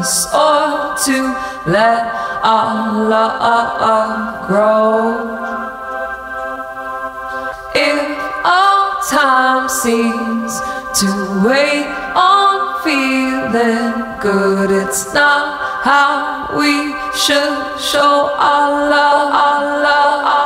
us all to let our love grow. If our time seems to wait on feeling good, it's not how we should show our love. Our love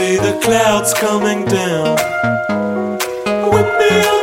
see the clouds coming down. Whip me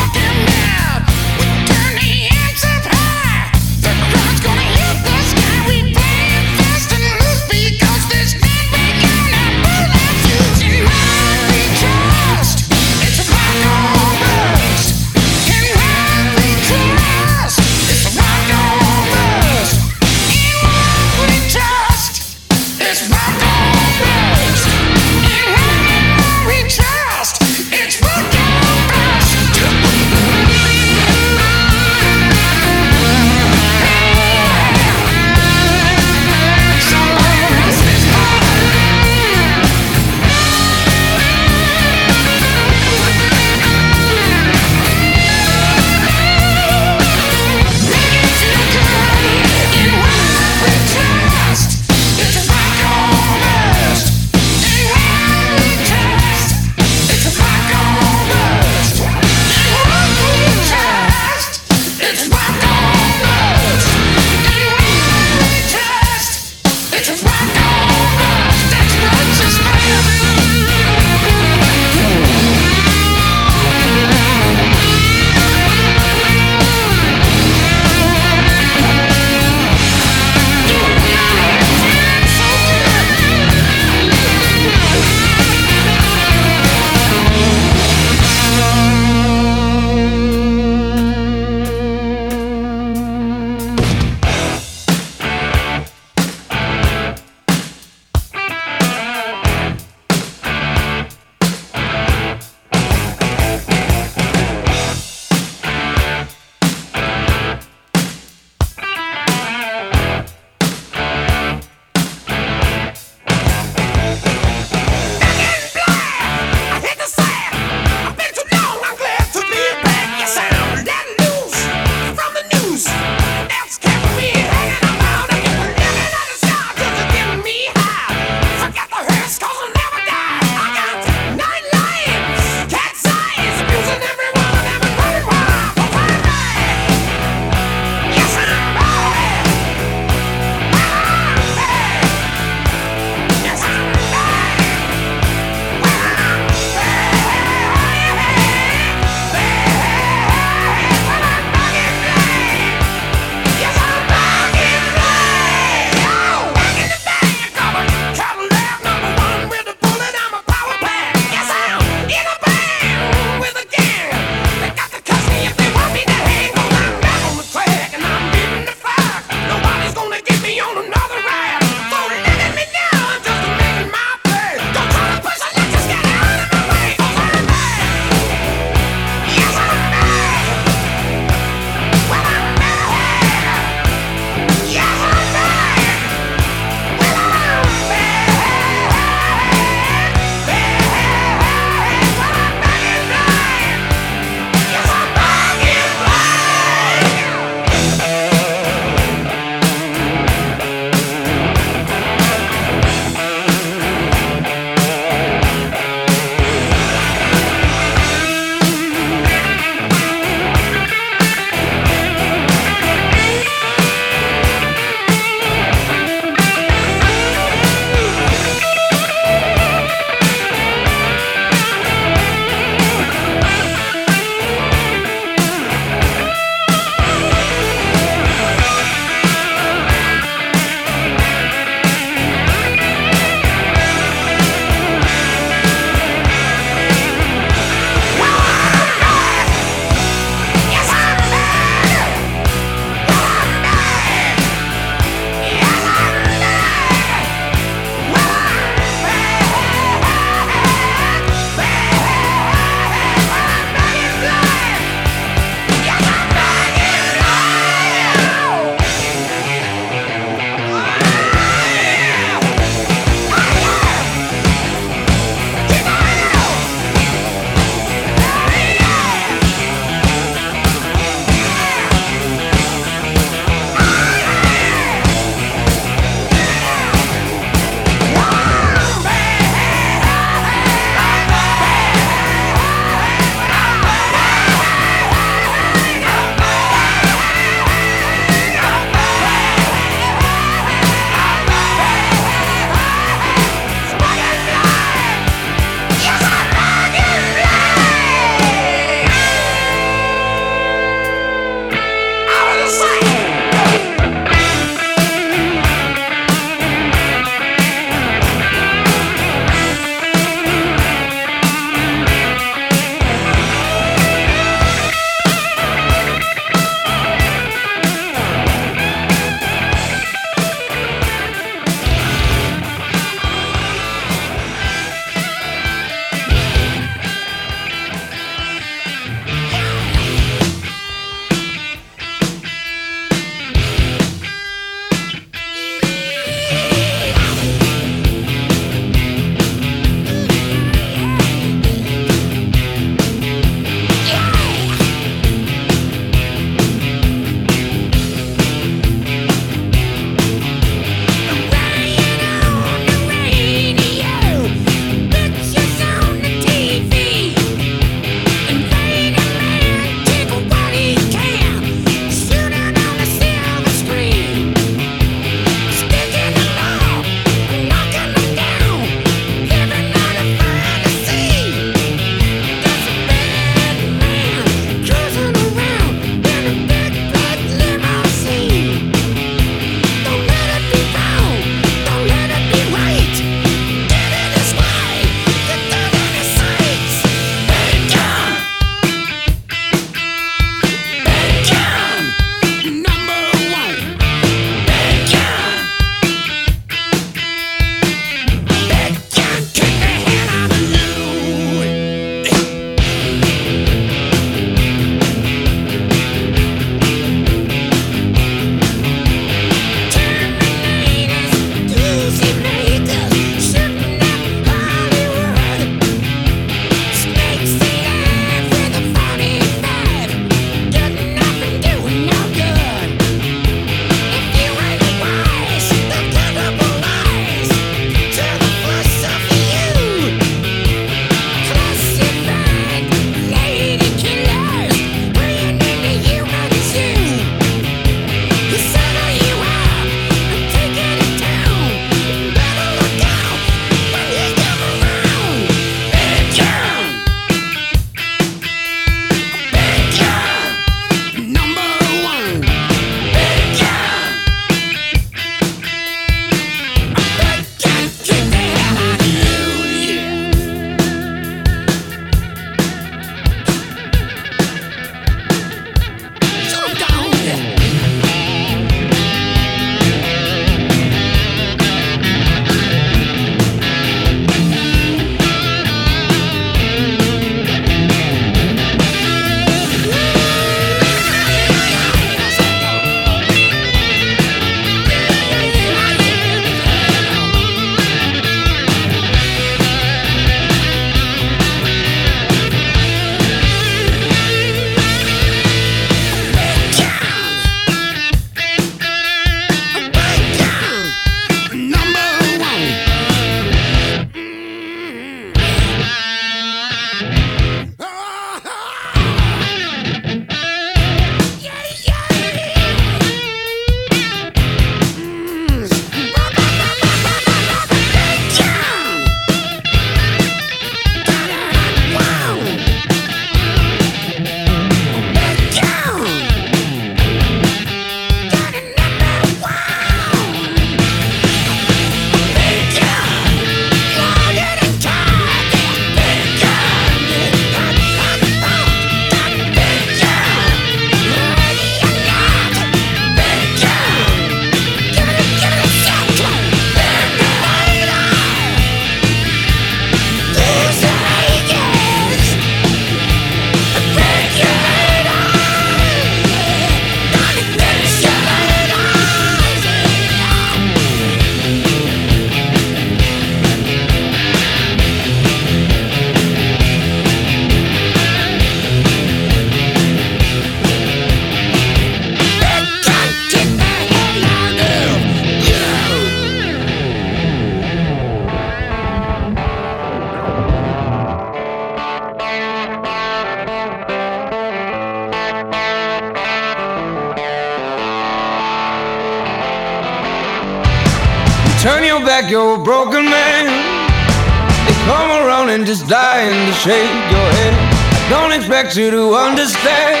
shake your head. I don't expect you to understand.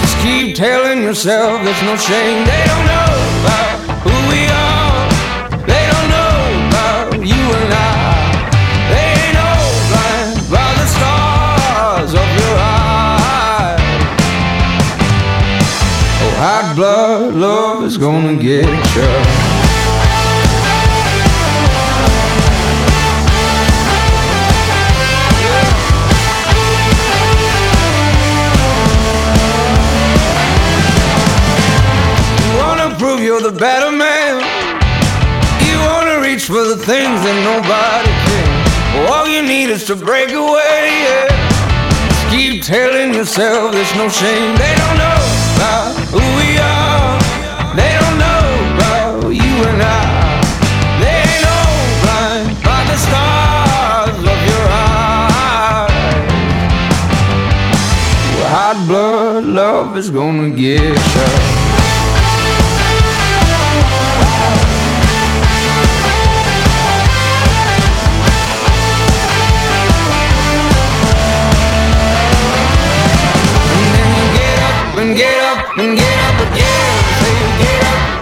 Just keep telling yourself there's no shame. They don't know about who we are. They don't know about you and I. They ain't no blind by the stars of your eyes. Oh, hot blood love is gonna get you. Better man. You wanna reach for the things that nobody can. All you need is to break away. Yeah. Just keep telling yourself there's no shame. They don't know about who we are. They don't know about you and I. They ain't no blind by the stars of your eyes. Hot blood love is gonna get you.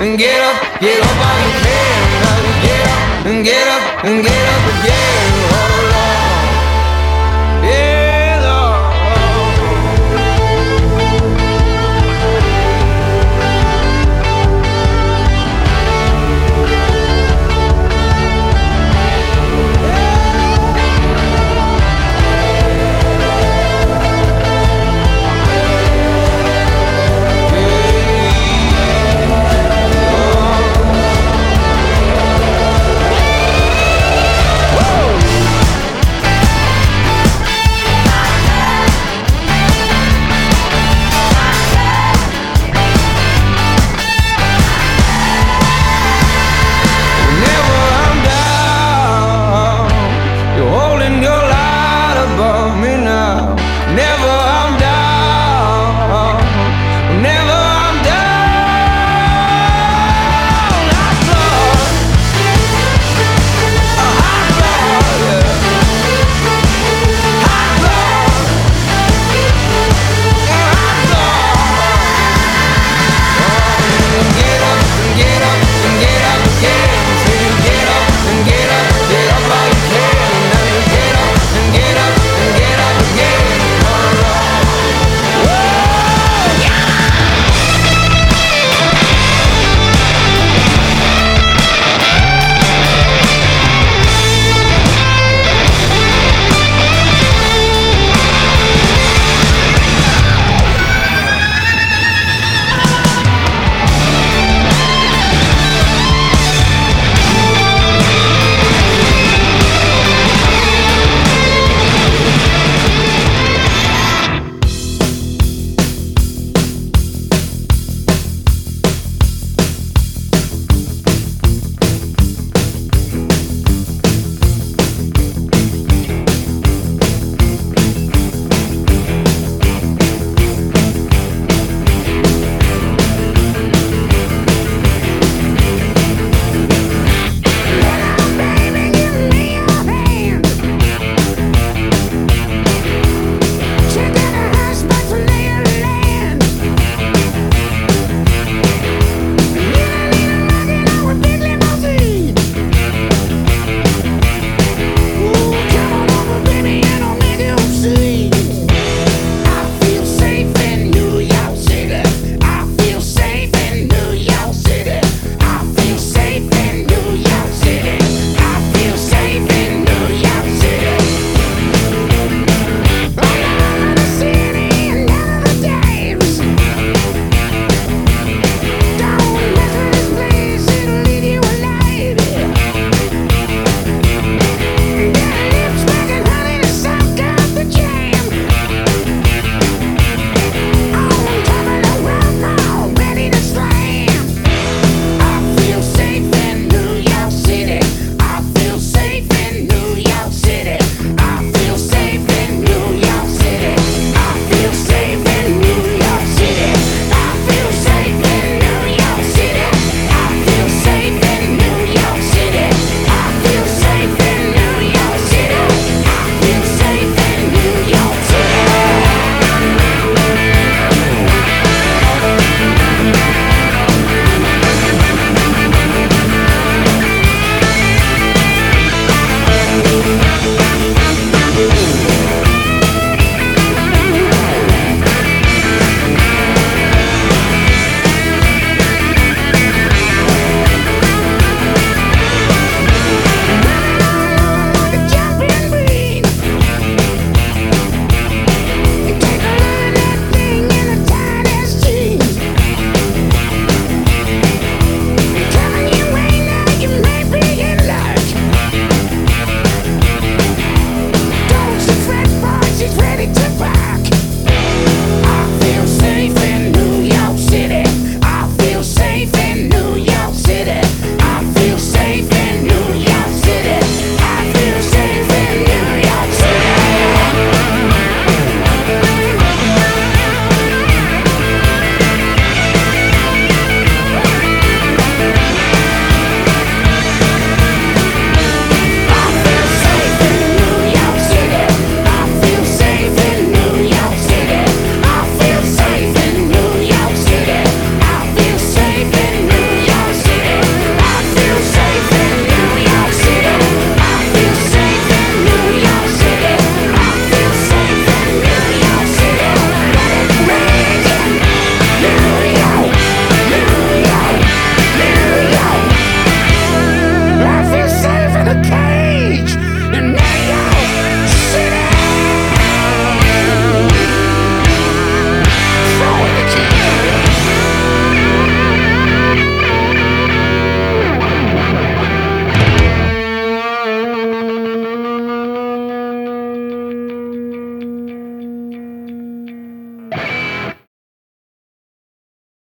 And get up, get up all you can. Get up and get up and get up again.